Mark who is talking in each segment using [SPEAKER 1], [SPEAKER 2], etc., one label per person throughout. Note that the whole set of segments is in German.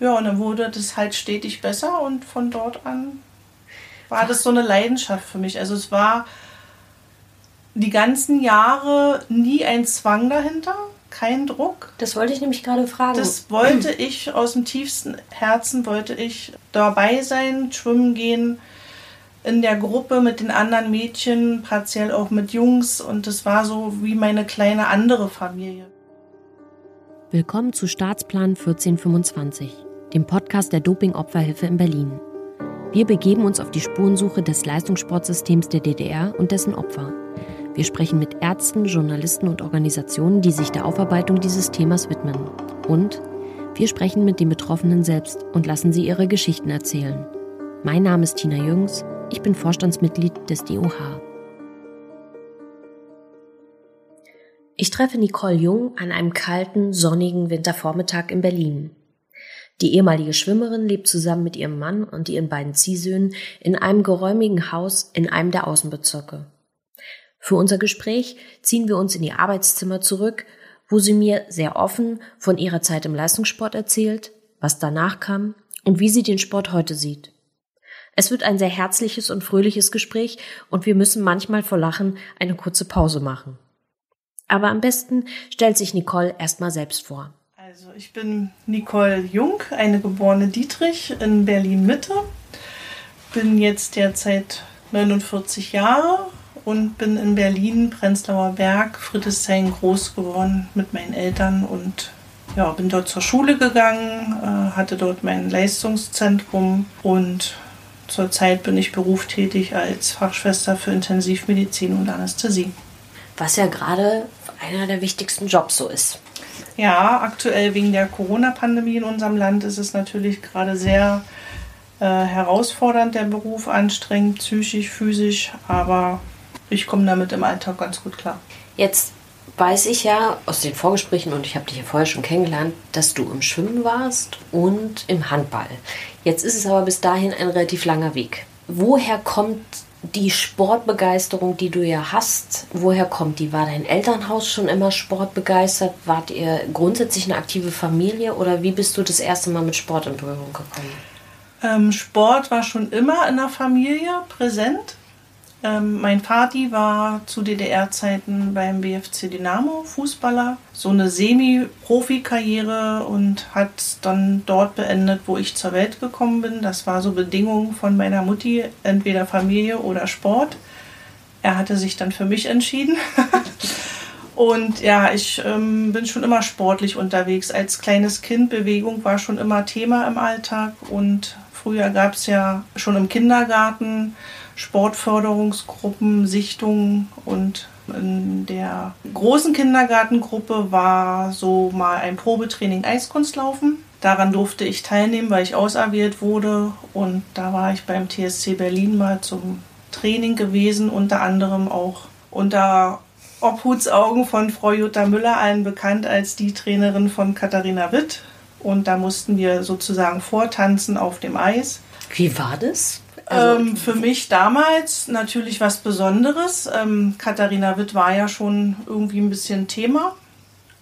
[SPEAKER 1] Ja, und dann wurde das halt stetig besser und von dort an war das so eine Leidenschaft für mich. Also es war die ganzen Jahre nie ein Zwang dahinter, kein Druck.
[SPEAKER 2] Das wollte ich nämlich gerade fragen.
[SPEAKER 1] Das wollte ich aus dem tiefsten Herzen, wollte ich dabei sein, schwimmen gehen, in der Gruppe mit den anderen Mädchen, partiell auch mit Jungs. Und das war so wie meine kleine andere Familie.
[SPEAKER 2] Willkommen zu Staatsplan 1425, dem Podcast der Dopingopferhilfe in Berlin. Wir begeben uns auf die Spurensuche des Leistungssportsystems der DDR und dessen Opfer. Wir sprechen mit Ärzten, Journalisten und Organisationen, die sich der Aufarbeitung dieses Themas widmen. Und wir sprechen mit den Betroffenen selbst und lassen sie ihre Geschichten erzählen. Mein Name ist Tina Jüngs, ich bin Vorstandsmitglied des DOH. Ich treffe Nicole Jung an einem kalten, sonnigen Wintervormittag in Berlin. Die ehemalige Schwimmerin lebt zusammen mit ihrem Mann und ihren beiden Ziehsöhnen in einem geräumigen Haus in einem der Außenbezirke. Für unser Gespräch ziehen wir uns in ihr Arbeitszimmer zurück, wo sie mir sehr offen von ihrer Zeit im Leistungssport erzählt, was danach kam und wie sie den Sport heute sieht. Es wird ein sehr herzliches und fröhliches Gespräch und wir müssen manchmal vor Lachen eine kurze Pause machen. Aber am besten stellt sich Nicole erstmal selbst vor.
[SPEAKER 1] Also ich bin Nicole Jung, eine geborene Dietrich in Berlin Mitte. Bin jetzt derzeit 49 Jahre und bin in Berlin, Prenzlauer Berg, Friedrichshain groß geworden mit meinen Eltern und ja, bin dort zur Schule gegangen, äh, hatte dort mein Leistungszentrum und zurzeit bin ich berufstätig als Fachschwester für Intensivmedizin und Anästhesie.
[SPEAKER 2] Was ja gerade einer der wichtigsten Jobs so ist.
[SPEAKER 1] Ja, aktuell wegen der Corona-Pandemie in unserem Land ist es natürlich gerade sehr äh, herausfordernd, der Beruf, anstrengend, psychisch, physisch, aber ich komme damit im Alltag ganz gut klar.
[SPEAKER 2] Jetzt weiß ich ja aus den Vorgesprächen und ich habe dich ja vorher schon kennengelernt, dass du im Schwimmen warst und im Handball. Jetzt ist es aber bis dahin ein relativ langer Weg. Woher kommt die Sportbegeisterung, die du ja hast, woher kommt die? War dein Elternhaus schon immer sportbegeistert? Wart ihr grundsätzlich eine aktive Familie oder wie bist du das erste Mal mit Sport in Berührung gekommen?
[SPEAKER 1] Ähm, Sport war schon immer in der Familie präsent. Ähm, mein Vati war zu DDR-Zeiten beim BFC Dynamo Fußballer, so eine Semi-Profi-Karriere und hat dann dort beendet, wo ich zur Welt gekommen bin. Das war so Bedingung von meiner Mutti, entweder Familie oder Sport. Er hatte sich dann für mich entschieden. und ja, ich ähm, bin schon immer sportlich unterwegs. Als kleines Kind Bewegung war schon immer Thema im Alltag und früher gab es ja schon im Kindergarten Sportförderungsgruppen, Sichtungen und in der großen Kindergartengruppe war so mal ein Probetraining Eiskunstlaufen. Daran durfte ich teilnehmen, weil ich auserwählt wurde. Und da war ich beim TSC Berlin mal zum Training gewesen, unter anderem auch unter Obhutsaugen von Frau Jutta Müller, allen bekannt als die Trainerin von Katharina Witt. Und da mussten wir sozusagen vortanzen auf dem Eis.
[SPEAKER 2] Wie war das?
[SPEAKER 1] Also, ähm, für mich damals natürlich was Besonderes. Ähm, Katharina Witt war ja schon irgendwie ein bisschen Thema.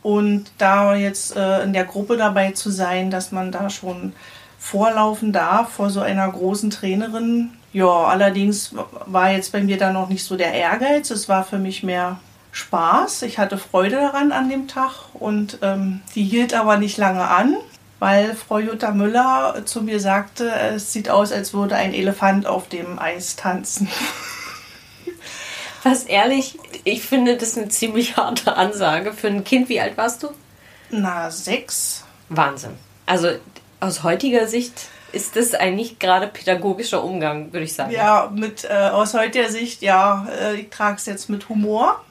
[SPEAKER 1] Und da jetzt äh, in der Gruppe dabei zu sein, dass man da schon vorlaufen darf vor so einer großen Trainerin. Ja, allerdings war jetzt bei mir da noch nicht so der Ehrgeiz. Es war für mich mehr Spaß. Ich hatte Freude daran an dem Tag und ähm, die hielt aber nicht lange an weil Frau Jutta Müller zu mir sagte, es sieht aus, als würde ein Elefant auf dem Eis tanzen.
[SPEAKER 2] Was ehrlich, ich finde das eine ziemlich harte Ansage für ein Kind. Wie alt warst du?
[SPEAKER 1] Na, sechs.
[SPEAKER 2] Wahnsinn. Also aus heutiger Sicht ist das eigentlich gerade pädagogischer Umgang, würde ich sagen.
[SPEAKER 1] Ja, mit, äh, aus heutiger Sicht, ja, äh, ich trage es jetzt mit Humor.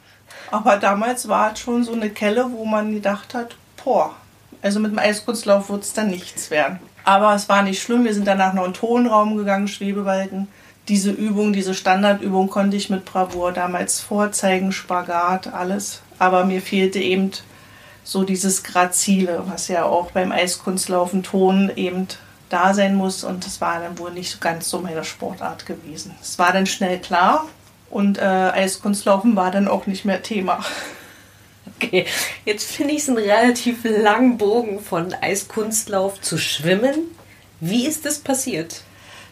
[SPEAKER 1] Aber damals war es schon so eine Kelle, wo man gedacht hat, boah, also mit dem Eiskunstlauf wird es dann nichts werden. Aber es war nicht schlimm. Wir sind danach noch in den Tonraum gegangen, Schwebebalken. Diese Übung, diese Standardübung konnte ich mit Bravour damals vorzeigen, Spagat, alles. Aber mir fehlte eben so dieses Grazile, was ja auch beim Eiskunstlaufen Ton eben da sein muss. Und das war dann wohl nicht ganz so meine Sportart gewesen. Es war dann schnell klar und äh, Eiskunstlaufen war dann auch nicht mehr Thema.
[SPEAKER 2] Okay, jetzt finde ich es einen relativ langen Bogen von Eiskunstlauf zu Schwimmen. Wie ist das passiert?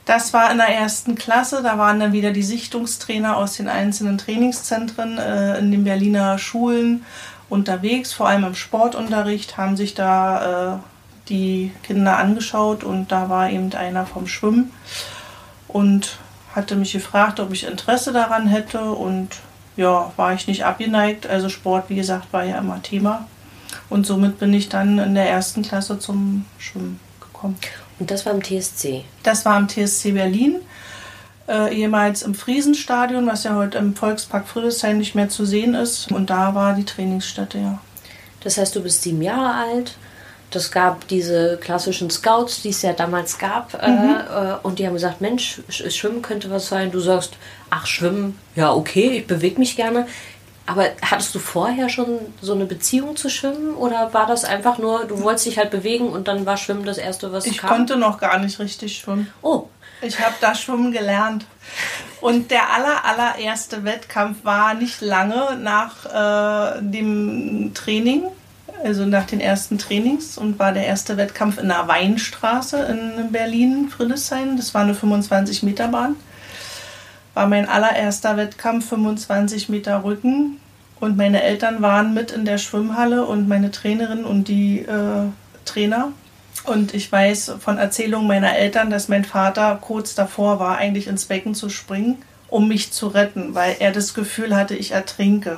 [SPEAKER 1] Das war in der ersten Klasse. Da waren dann wieder die Sichtungstrainer aus den einzelnen Trainingszentren äh, in den Berliner Schulen unterwegs, vor allem im Sportunterricht, haben sich da äh, die Kinder angeschaut und da war eben einer vom Schwimmen und hatte mich gefragt, ob ich Interesse daran hätte und ja, war ich nicht abgeneigt. Also Sport, wie gesagt, war ja immer Thema. Und somit bin ich dann in der ersten Klasse zum Schwimmen gekommen.
[SPEAKER 2] Und das war im TSC?
[SPEAKER 1] Das war im TSC Berlin, äh, ehemals im Friesenstadion, was ja heute im Volkspark Friedrichshain nicht mehr zu sehen ist. Und da war die Trainingsstätte, ja.
[SPEAKER 2] Das heißt, du bist sieben Jahre alt. Das gab diese klassischen Scouts, die es ja damals gab. Äh, mhm. Äh, und die haben gesagt, Mensch, Schwimmen könnte was sein. Du sagst, ach, Schwimmen, ja, okay, ich bewege mich gerne. Aber hattest du vorher schon so eine Beziehung zu Schwimmen oder war das einfach nur, du wolltest dich halt bewegen und dann war Schwimmen das Erste, was
[SPEAKER 1] ich kam? Ich konnte noch gar nicht richtig schwimmen.
[SPEAKER 2] Oh.
[SPEAKER 1] Ich habe da schwimmen gelernt. Und der aller, allererste Wettkampf war nicht lange nach äh, dem Training, also nach den ersten Trainings und war der erste Wettkampf in der Weinstraße in Berlin, Friedrichshain. Das war eine 25 Meter Bahn war mein allererster Wettkampf 25 Meter Rücken und meine Eltern waren mit in der Schwimmhalle und meine Trainerin und die äh, Trainer. Und ich weiß von Erzählungen meiner Eltern, dass mein Vater kurz davor war, eigentlich ins Becken zu springen, um mich zu retten, weil er das Gefühl hatte, ich ertrinke.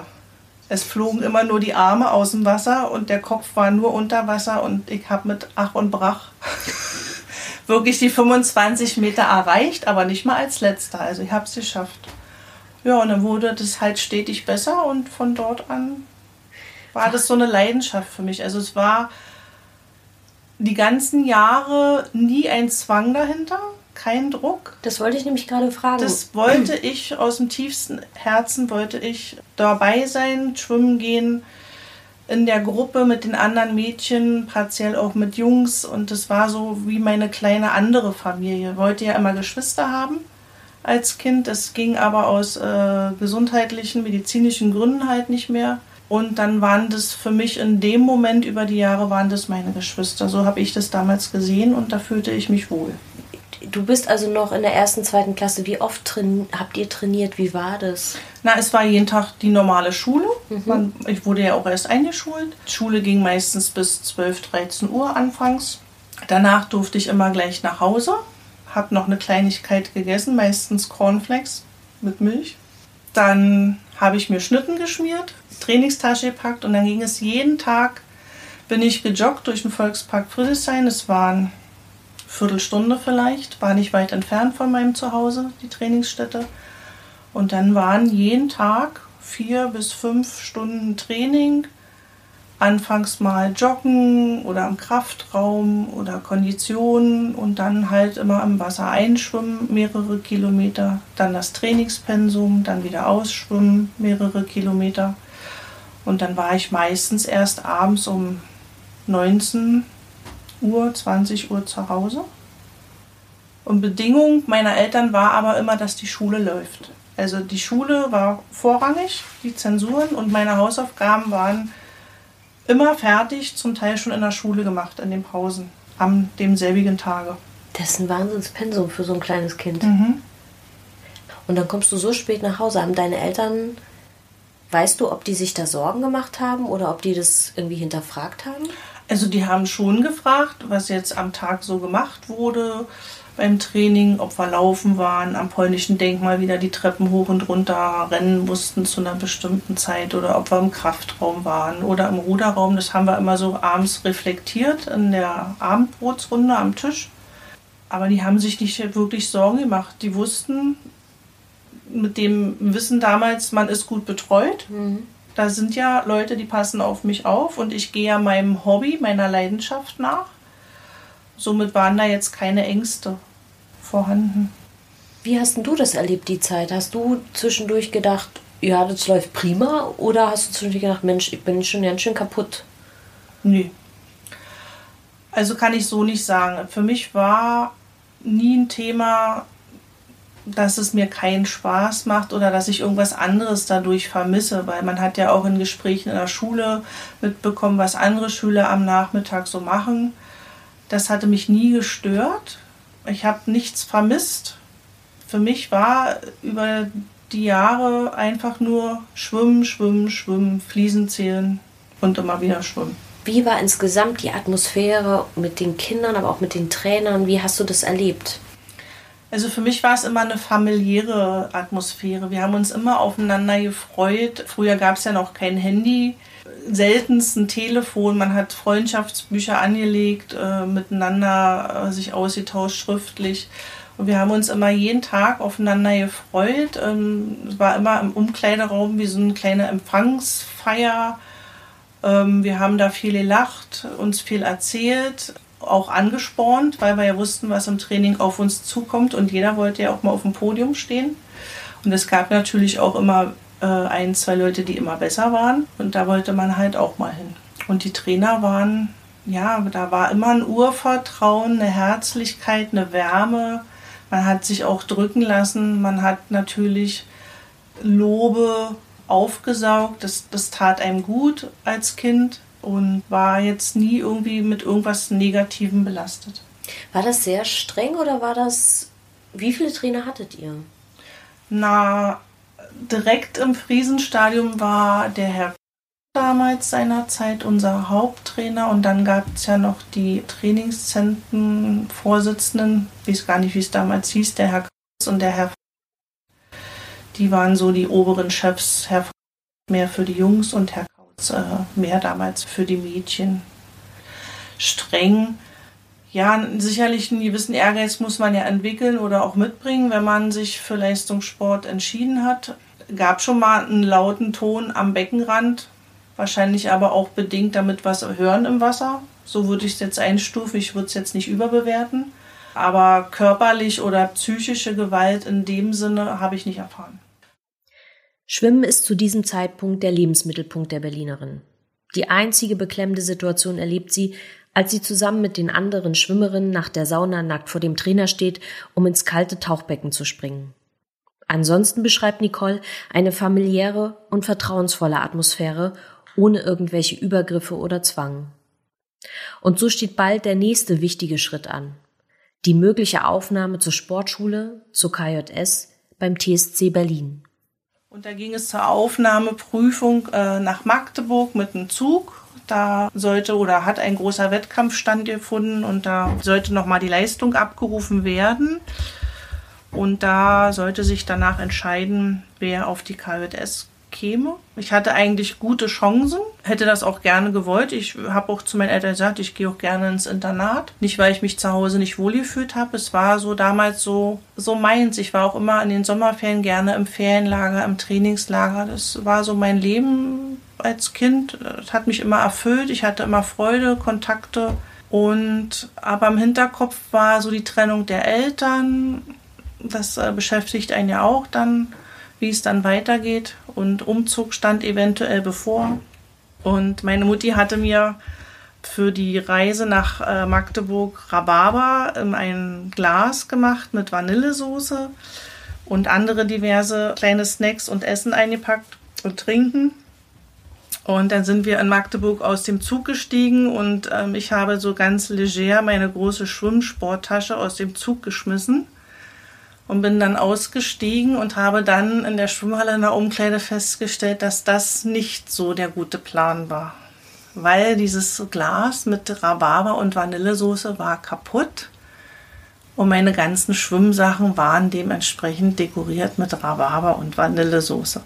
[SPEAKER 1] Es flogen immer nur die Arme aus dem Wasser und der Kopf war nur unter Wasser und ich habe mit Ach und Brach wirklich die 25 Meter erreicht, aber nicht mal als letzter. Also ich habe es geschafft. Ja, und dann wurde das halt stetig besser und von dort an war das so eine Leidenschaft für mich. Also es war die ganzen Jahre nie ein Zwang dahinter, kein Druck.
[SPEAKER 2] Das wollte ich nämlich gerade fragen.
[SPEAKER 1] Das wollte ich aus dem tiefsten Herzen, wollte ich dabei sein, schwimmen gehen, in der Gruppe mit den anderen Mädchen, partiell auch mit Jungs. Und es war so wie meine kleine andere Familie. Ich wollte ja immer Geschwister haben als Kind. Es ging aber aus äh, gesundheitlichen, medizinischen Gründen halt nicht mehr. Und dann waren das für mich in dem Moment über die Jahre waren das meine Geschwister. So habe ich das damals gesehen und da fühlte ich mich wohl.
[SPEAKER 2] Du bist also noch in der ersten, zweiten Klasse. Wie oft habt ihr trainiert? Wie war das?
[SPEAKER 1] Na, es war jeden Tag die normale Schule. Mhm. Man, ich wurde ja auch erst eingeschult. Die Schule ging meistens bis 12, 13 Uhr anfangs. Danach durfte ich immer gleich nach Hause. Hab noch eine Kleinigkeit gegessen, meistens Cornflakes mit Milch. Dann habe ich mir Schnitten geschmiert, Trainingstasche gepackt und dann ging es jeden Tag, bin ich gejoggt durch den Volkspark Friedrichshain. Es waren Viertelstunde vielleicht, war nicht weit entfernt von meinem Zuhause, die Trainingsstätte. Und dann waren jeden Tag vier bis fünf Stunden Training. Anfangs mal Joggen oder im Kraftraum oder Konditionen und dann halt immer im Wasser einschwimmen, mehrere Kilometer. Dann das Trainingspensum, dann wieder ausschwimmen, mehrere Kilometer. Und dann war ich meistens erst abends um 19 Uhr, 20 Uhr zu Hause. Und Bedingung meiner Eltern war aber immer, dass die Schule läuft. Also die Schule war vorrangig, die Zensuren und meine Hausaufgaben waren immer fertig, zum Teil schon in der Schule gemacht, in den Pausen, am demselbigen Tage.
[SPEAKER 2] Das ist ein Wahnsinnspensum für so ein kleines Kind. Mhm. Und dann kommst du so spät nach Hause. Haben deine Eltern, weißt du, ob die sich da Sorgen gemacht haben oder ob die das irgendwie hinterfragt haben?
[SPEAKER 1] Also die haben schon gefragt, was jetzt am Tag so gemacht wurde beim Training, ob wir laufen waren, am polnischen Denkmal wieder die Treppen hoch und runter rennen mussten zu einer bestimmten Zeit oder ob wir im Kraftraum waren oder im Ruderraum. Das haben wir immer so abends reflektiert in der Abendbrotsrunde am Tisch. Aber die haben sich nicht wirklich Sorgen gemacht. Die wussten mit dem Wissen damals, man ist gut betreut. Mhm. Da sind ja Leute, die passen auf mich auf und ich gehe ja meinem Hobby, meiner Leidenschaft nach. Somit waren da jetzt keine Ängste vorhanden.
[SPEAKER 2] Wie hast du das erlebt, die Zeit? Hast du zwischendurch gedacht, ja, das läuft prima? Oder hast du zwischendurch gedacht, Mensch, ich bin schon ganz schön kaputt?
[SPEAKER 1] Nee. Also kann ich so nicht sagen. Für mich war nie ein Thema, dass es mir keinen Spaß macht oder dass ich irgendwas anderes dadurch vermisse, weil man hat ja auch in Gesprächen in der Schule mitbekommen, was andere Schüler am Nachmittag so machen. Das hatte mich nie gestört. Ich habe nichts vermisst. Für mich war über die Jahre einfach nur schwimmen, schwimmen, schwimmen, Fliesen zählen und immer wieder schwimmen.
[SPEAKER 2] Wie war insgesamt die Atmosphäre mit den Kindern, aber auch mit den Trainern? Wie hast du das erlebt?
[SPEAKER 1] Also für mich war es immer eine familiäre Atmosphäre. Wir haben uns immer aufeinander gefreut. Früher gab es ja noch kein Handy, seltenst ein Telefon. Man hat Freundschaftsbücher angelegt, äh, miteinander äh, sich ausgetauscht schriftlich. Und wir haben uns immer jeden Tag aufeinander gefreut. Ähm, es war immer im Umkleideraum wie so eine kleine Empfangsfeier. Ähm, wir haben da viel gelacht, uns viel erzählt, auch angespornt, weil wir ja wussten, was im Training auf uns zukommt. Und jeder wollte ja auch mal auf dem Podium stehen. Und es gab natürlich auch immer äh, ein, zwei Leute, die immer besser waren. Und da wollte man halt auch mal hin. Und die Trainer waren, ja, da war immer ein Urvertrauen, eine Herzlichkeit, eine Wärme man hat sich auch drücken lassen, man hat natürlich Lobe aufgesaugt, das, das tat einem gut als Kind und war jetzt nie irgendwie mit irgendwas Negativem belastet.
[SPEAKER 2] War das sehr streng oder war das, wie viele Trainer hattet ihr?
[SPEAKER 1] Na, direkt im Friesenstadium war der Herr damals seinerzeit unser Haupttrainer und dann gab es ja noch die Trainingszentenvorsitzenden, ich weiß gar nicht, wie es damals hieß, der Herr Kraus und der Herr. Die waren so die oberen Chefs, Herr mehr für die Jungs und Herr mehr damals für die Mädchen. Streng. Ja, sicherlich einen gewissen Ehrgeiz muss man ja entwickeln oder auch mitbringen, wenn man sich für Leistungssport entschieden hat. Gab schon mal einen lauten Ton am Beckenrand, Wahrscheinlich aber auch bedingt damit was hören im Wasser. So würde ich es jetzt einstufen. Ich würde es jetzt nicht überbewerten. Aber körperlich oder psychische Gewalt in dem Sinne habe ich nicht erfahren.
[SPEAKER 2] Schwimmen ist zu diesem Zeitpunkt der Lebensmittelpunkt der Berlinerin. Die einzige beklemmende Situation erlebt sie, als sie zusammen mit den anderen Schwimmerinnen nach der Sauna nackt vor dem Trainer steht, um ins kalte Tauchbecken zu springen. Ansonsten beschreibt Nicole eine familiäre und vertrauensvolle Atmosphäre ohne irgendwelche Übergriffe oder Zwang. Und so steht bald der nächste wichtige Schritt an. Die mögliche Aufnahme zur Sportschule, zur KJS beim TSC Berlin.
[SPEAKER 1] Und da ging es zur Aufnahmeprüfung äh, nach Magdeburg mit einem Zug. Da sollte oder hat ein großer Wettkampf stattgefunden und da sollte nochmal die Leistung abgerufen werden. Und da sollte sich danach entscheiden, wer auf die KJS käme. Ich hatte eigentlich gute Chancen, hätte das auch gerne gewollt. Ich habe auch zu meinen Eltern gesagt, ich gehe auch gerne ins Internat. Nicht, weil ich mich zu Hause nicht wohlgefühlt habe. Es war so damals so, so meins. Ich war auch immer in den Sommerferien gerne im Ferienlager, im Trainingslager. Das war so mein Leben als Kind. Das hat mich immer erfüllt. Ich hatte immer Freude, Kontakte. Und aber im Hinterkopf war so die Trennung der Eltern. Das äh, beschäftigt einen ja auch dann wie es dann weitergeht. Und Umzug stand eventuell bevor. Und meine Mutti hatte mir für die Reise nach äh, Magdeburg Rhabarber in ein Glas gemacht mit Vanillesoße und andere diverse kleine Snacks und Essen eingepackt und trinken. Und dann sind wir in Magdeburg aus dem Zug gestiegen und ähm, ich habe so ganz leger meine große Schwimmsporttasche aus dem Zug geschmissen und bin dann ausgestiegen und habe dann in der Schwimmhalle in der Umkleide festgestellt, dass das nicht so der gute Plan war. Weil dieses Glas mit Rhabarber und Vanillesoße war kaputt und meine ganzen Schwimmsachen waren dementsprechend dekoriert mit Rhabarber und Vanillesoße.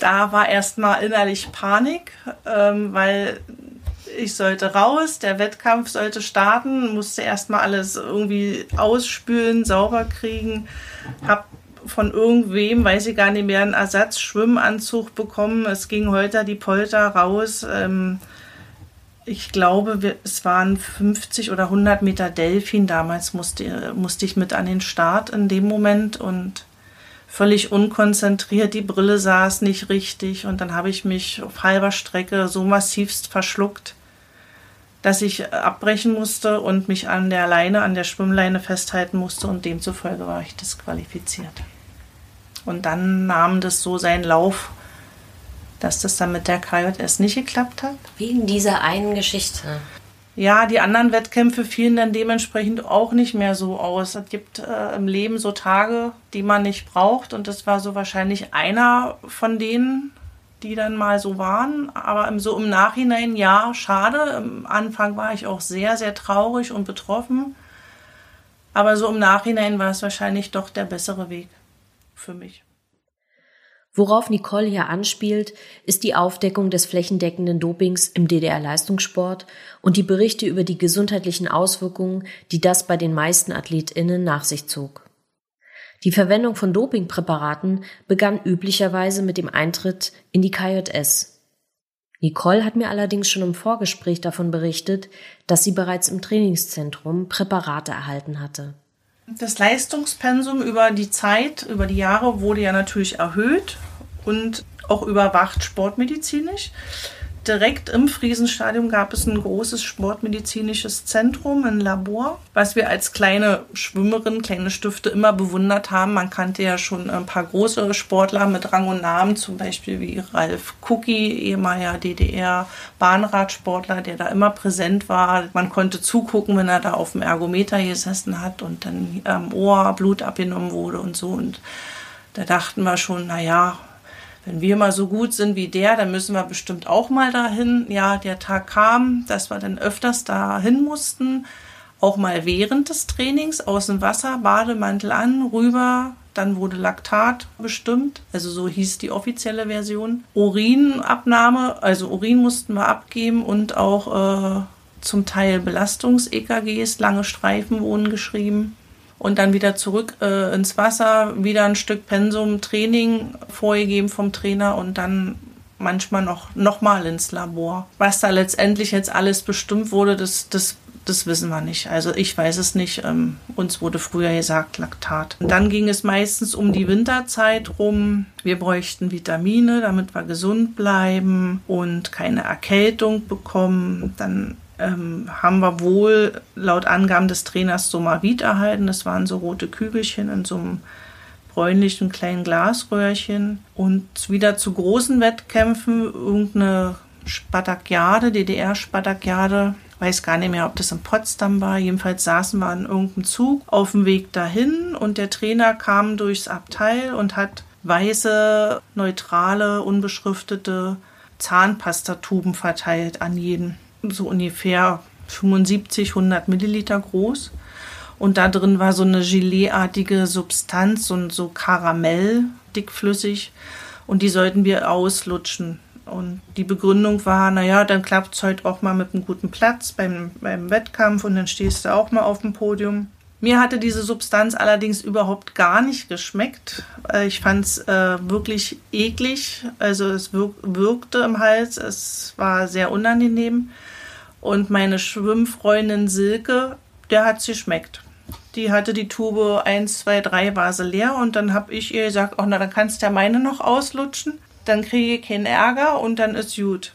[SPEAKER 1] Da war erstmal innerlich Panik, ähm, weil ich sollte raus, der Wettkampf sollte starten, musste erstmal alles irgendwie ausspülen, sauber kriegen, hab von irgendwem, weiß ich gar nicht mehr, einen Ersatzschwimmanzug bekommen. Es ging heute die Polter raus. Ähm, ich glaube, es waren 50 oder 100 Meter Delfin. Damals musste, musste ich mit an den Start in dem Moment und völlig unkonzentriert. Die Brille saß nicht richtig und dann habe ich mich auf halber Strecke so massivst verschluckt dass ich abbrechen musste und mich an der Leine, an der Schwimmleine festhalten musste und demzufolge war ich disqualifiziert. Und dann nahm das so seinen Lauf, dass das dann mit der KJS nicht geklappt hat.
[SPEAKER 2] Wegen dieser einen Geschichte.
[SPEAKER 1] Ja, die anderen Wettkämpfe fielen dann dementsprechend auch nicht mehr so aus. Es gibt äh, im Leben so Tage, die man nicht braucht und das war so wahrscheinlich einer von denen, die dann mal so waren. Aber so im Nachhinein, ja, schade. Am Anfang war ich auch sehr, sehr traurig und betroffen. Aber so im Nachhinein war es wahrscheinlich doch der bessere Weg für mich.
[SPEAKER 2] Worauf Nicole hier anspielt, ist die Aufdeckung des flächendeckenden Dopings im DDR-Leistungssport und die Berichte über die gesundheitlichen Auswirkungen, die das bei den meisten AthletInnen nach sich zog. Die Verwendung von Dopingpräparaten begann üblicherweise mit dem Eintritt in die KJS. Nicole hat mir allerdings schon im Vorgespräch davon berichtet, dass sie bereits im Trainingszentrum Präparate erhalten hatte.
[SPEAKER 1] Das Leistungspensum über die Zeit, über die Jahre wurde ja natürlich erhöht und auch überwacht sportmedizinisch. Direkt im Friesenstadion gab es ein großes sportmedizinisches Zentrum, ein Labor, was wir als kleine Schwimmerin, kleine Stifte immer bewundert haben. Man kannte ja schon ein paar große Sportler mit Rang und Namen, zum Beispiel wie Ralf Kucki, ehemaliger DDR-Bahnradsportler, der da immer präsent war. Man konnte zugucken, wenn er da auf dem Ergometer gesessen hat und dann am Ohr Blut abgenommen wurde und so. Und da dachten wir schon, na ja, wenn wir mal so gut sind wie der, dann müssen wir bestimmt auch mal dahin. Ja, der Tag kam, dass wir dann öfters dahin mussten, auch mal während des Trainings aus dem Wasser, Bademantel an, rüber. Dann wurde Laktat bestimmt, also so hieß die offizielle Version. Urinabnahme, also Urin mussten wir abgeben und auch äh, zum Teil Belastungs-EKGs, lange Streifen wurden geschrieben und dann wieder zurück äh, ins Wasser, wieder ein Stück Pensum Training vorgegeben vom Trainer und dann manchmal noch, noch mal ins Labor. Was da letztendlich jetzt alles bestimmt wurde, das, das, das wissen wir nicht. Also ich weiß es nicht. Ähm, uns wurde früher gesagt Laktat. Und dann ging es meistens um die Winterzeit rum. Wir bräuchten Vitamine, damit wir gesund bleiben und keine Erkältung bekommen. Dann ähm, haben wir wohl laut Angaben des Trainers Somavit erhalten. Das waren so rote Kügelchen in so einem bräunlichen kleinen Glasröhrchen. Und wieder zu großen Wettkämpfen irgendeine Spadakiade, DDR-Spadakiade, weiß gar nicht mehr, ob das in Potsdam war. Jedenfalls saßen wir in irgendeinem Zug auf dem Weg dahin und der Trainer kam durchs Abteil und hat weiße, neutrale, unbeschriftete Zahnpastatuben verteilt an jeden so ungefähr 75, 100 Milliliter groß. Und da drin war so eine Geleeartige Substanz, so, so Karamell, dickflüssig. Und die sollten wir auslutschen. Und die Begründung war, naja, dann klappt es heute auch mal mit einem guten Platz beim, beim Wettkampf und dann stehst du auch mal auf dem Podium. Mir hatte diese Substanz allerdings überhaupt gar nicht geschmeckt. Äh, ich fand es äh, wirklich eklig. Also es wirk wirkte im Hals. Es war sehr unangenehm. Und meine Schwimmfreundin Silke, der hat sie schmeckt. Die hatte die Tube 1, 2, 3 war sie leer und dann habe ich ihr gesagt, oh na, dann kannst du ja meine noch auslutschen. Dann kriege ich keinen Ärger und dann ist gut.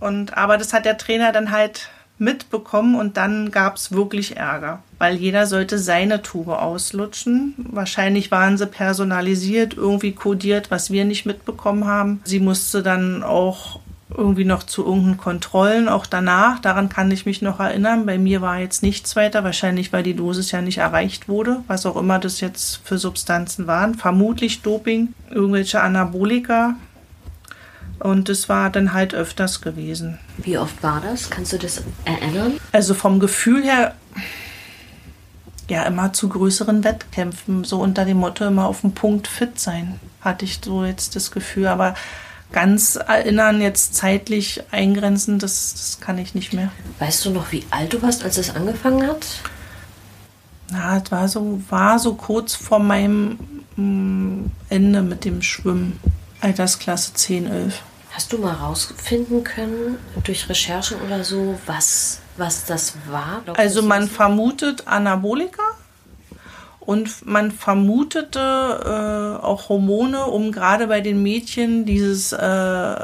[SPEAKER 1] Und, aber das hat der Trainer dann halt mitbekommen und dann gab es wirklich Ärger, weil jeder sollte seine Tube auslutschen. Wahrscheinlich waren sie personalisiert, irgendwie kodiert, was wir nicht mitbekommen haben. Sie musste dann auch irgendwie noch zu irgendeinen Kontrollen, auch danach. Daran kann ich mich noch erinnern. Bei mir war jetzt nichts weiter, wahrscheinlich weil die Dosis ja nicht erreicht wurde, was auch immer das jetzt für Substanzen waren. Vermutlich Doping, irgendwelche Anabolika. Und das war dann halt öfters gewesen.
[SPEAKER 2] Wie oft war das? Kannst du das erinnern?
[SPEAKER 1] Also vom Gefühl her, ja, immer zu größeren Wettkämpfen, so unter dem Motto immer auf dem Punkt fit sein, hatte ich so jetzt das Gefühl. Aber ganz erinnern, jetzt zeitlich eingrenzen, das, das kann ich nicht mehr.
[SPEAKER 2] Weißt du noch, wie alt du warst, als es angefangen hat?
[SPEAKER 1] Na, es war so, war so kurz vor meinem mm, Ende mit dem Schwimmen. Altersklasse 10, 11.
[SPEAKER 2] Hast du mal rausfinden können, durch Recherchen oder so, was, was das war?
[SPEAKER 1] also man vermutet Anabolika und man vermutete äh, auch Hormone, um gerade bei den Mädchen dieses, äh,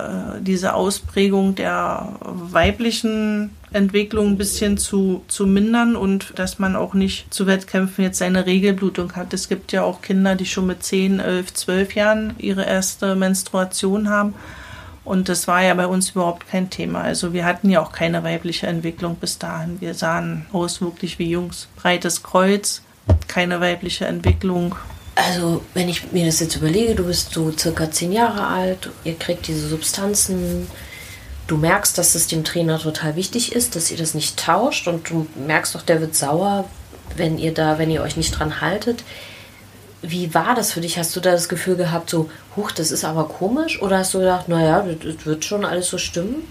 [SPEAKER 1] diese Ausprägung der weiblichen Entwicklung ein bisschen zu, zu mindern und dass man auch nicht zu Wettkämpfen jetzt seine Regelblutung hat. Es gibt ja auch Kinder, die schon mit 10, 11, 12 Jahren ihre erste Menstruation haben. Und das war ja bei uns überhaupt kein Thema. Also wir hatten ja auch keine weibliche Entwicklung bis dahin. Wir sahen aus wirklich wie Jungs. Breites Kreuz, keine weibliche Entwicklung.
[SPEAKER 2] Also, wenn ich mir das jetzt überlege, du bist so circa zehn Jahre alt, ihr kriegt diese Substanzen, du merkst, dass es dem Trainer total wichtig ist, dass ihr das nicht tauscht und du merkst doch, der wird sauer, wenn ihr da, wenn ihr euch nicht dran haltet. Wie war das für dich? Hast du da das Gefühl gehabt, so, huch, das ist aber komisch? Oder hast du gedacht, naja, das wird schon alles so stimmen?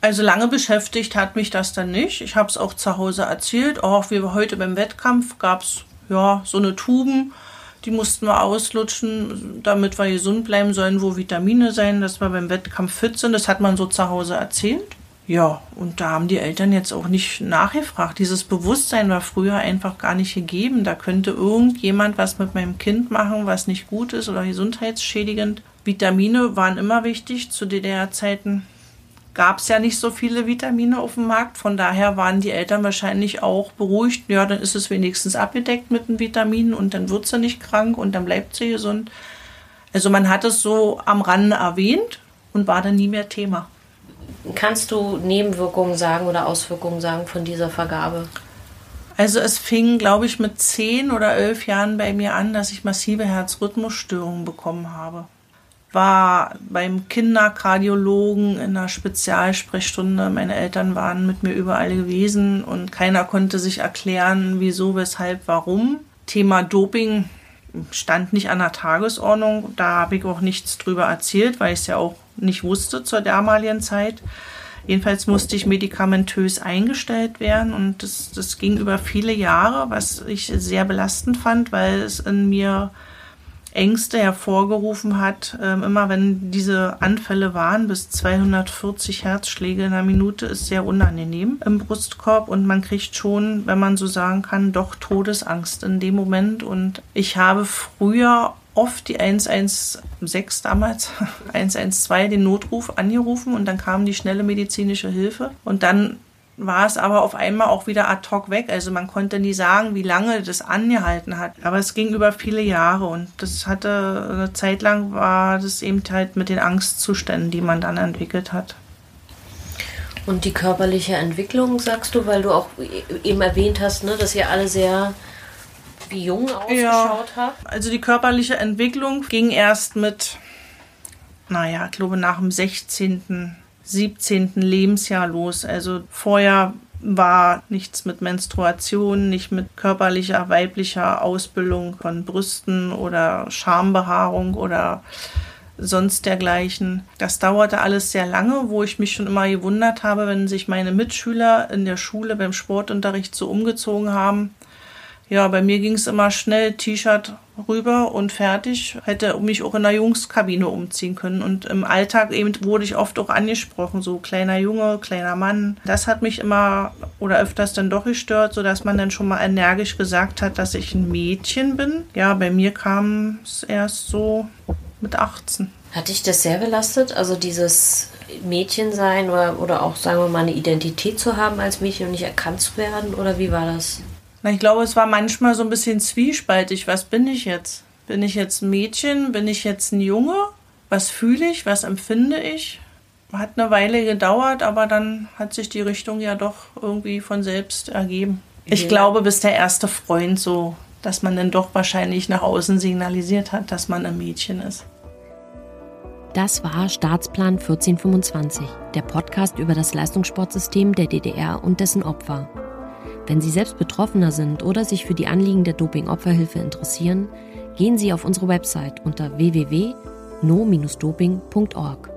[SPEAKER 1] Also lange beschäftigt hat mich das dann nicht. Ich habe es auch zu Hause erzählt. Auch wie heute beim Wettkampf gab es ja so eine Tuben die mussten wir auslutschen, damit wir gesund bleiben sollen, wo Vitamine sein, dass wir beim Wettkampf fit sind. Das hat man so zu Hause erzählt. Ja, und da haben die Eltern jetzt auch nicht nachgefragt. Dieses Bewusstsein war früher einfach gar nicht gegeben. Da könnte irgendjemand was mit meinem Kind machen, was nicht gut ist oder gesundheitsschädigend. Vitamine waren immer wichtig zu DDR-Zeiten gab es ja nicht so viele Vitamine auf dem Markt. Von daher waren die Eltern wahrscheinlich auch beruhigt. Ja, dann ist es wenigstens abgedeckt mit den Vitaminen und dann wird sie nicht krank und dann bleibt sie gesund. Also man hat es so am Rande erwähnt und war dann nie mehr Thema.
[SPEAKER 2] Kannst du Nebenwirkungen sagen oder Auswirkungen sagen von dieser Vergabe?
[SPEAKER 1] Also es fing, glaube ich, mit zehn oder elf Jahren bei mir an, dass ich massive Herzrhythmusstörungen bekommen habe war beim Kinderkardiologen in einer Spezialsprechstunde. Meine Eltern waren mit mir überall gewesen und keiner konnte sich erklären, wieso, weshalb, warum. Thema Doping stand nicht an der Tagesordnung. Da habe ich auch nichts drüber erzählt, weil ich es ja auch nicht wusste zur damaligen Zeit. Jedenfalls musste ich medikamentös eingestellt werden und das, das ging über viele Jahre, was ich sehr belastend fand, weil es in mir Ängste hervorgerufen hat. Ähm, immer wenn diese Anfälle waren, bis 240 Herzschläge in einer Minute ist sehr unangenehm im Brustkorb und man kriegt schon, wenn man so sagen kann, doch Todesangst in dem Moment. Und ich habe früher oft die 116 damals, 112, den Notruf angerufen und dann kam die schnelle medizinische Hilfe und dann war es aber auf einmal auch wieder ad hoc weg. Also man konnte nie sagen, wie lange das angehalten hat. Aber es ging über viele Jahre und das hatte eine Zeit lang war das eben halt mit den Angstzuständen, die man dann entwickelt hat.
[SPEAKER 2] Und die körperliche Entwicklung, sagst du, weil du auch eben erwähnt hast, ne, dass ihr alle sehr wie jung ausgeschaut ja, habt?
[SPEAKER 1] Also die körperliche Entwicklung ging erst mit, naja, ich glaube nach dem 16 17. Lebensjahr los. Also vorher war nichts mit Menstruation, nicht mit körperlicher, weiblicher Ausbildung von Brüsten oder Schambehaarung oder sonst dergleichen. Das dauerte alles sehr lange, wo ich mich schon immer gewundert habe, wenn sich meine Mitschüler in der Schule beim Sportunterricht so umgezogen haben. Ja, bei mir ging es immer schnell, T-Shirt rüber und fertig. Hätte mich auch in der Jungskabine umziehen können. Und im Alltag eben wurde ich oft auch angesprochen, so kleiner Junge, kleiner Mann. Das hat mich immer oder öfters dann doch gestört, sodass man dann schon mal energisch gesagt hat, dass ich ein Mädchen bin. Ja, bei mir kam es erst so mit 18.
[SPEAKER 2] Hat dich das sehr belastet? Also dieses Mädchensein oder, oder auch, sagen wir mal, eine Identität zu haben als Mädchen und nicht erkannt zu werden? Oder wie war das?
[SPEAKER 1] Na, ich glaube, es war manchmal so ein bisschen zwiespaltig. Was bin ich jetzt? Bin ich jetzt ein Mädchen? Bin ich jetzt ein Junge? Was fühle ich? Was empfinde ich? Hat eine Weile gedauert, aber dann hat sich die Richtung ja doch irgendwie von selbst ergeben. Ich ja. glaube, bis der erste Freund so, dass man dann doch wahrscheinlich nach außen signalisiert hat, dass man ein Mädchen ist.
[SPEAKER 2] Das war Staatsplan 1425, der Podcast über das Leistungssportsystem der DDR und dessen Opfer. Wenn Sie selbst Betroffener sind oder sich für die Anliegen der Doping-Opferhilfe interessieren, gehen Sie auf unsere Website unter www.no-doping.org.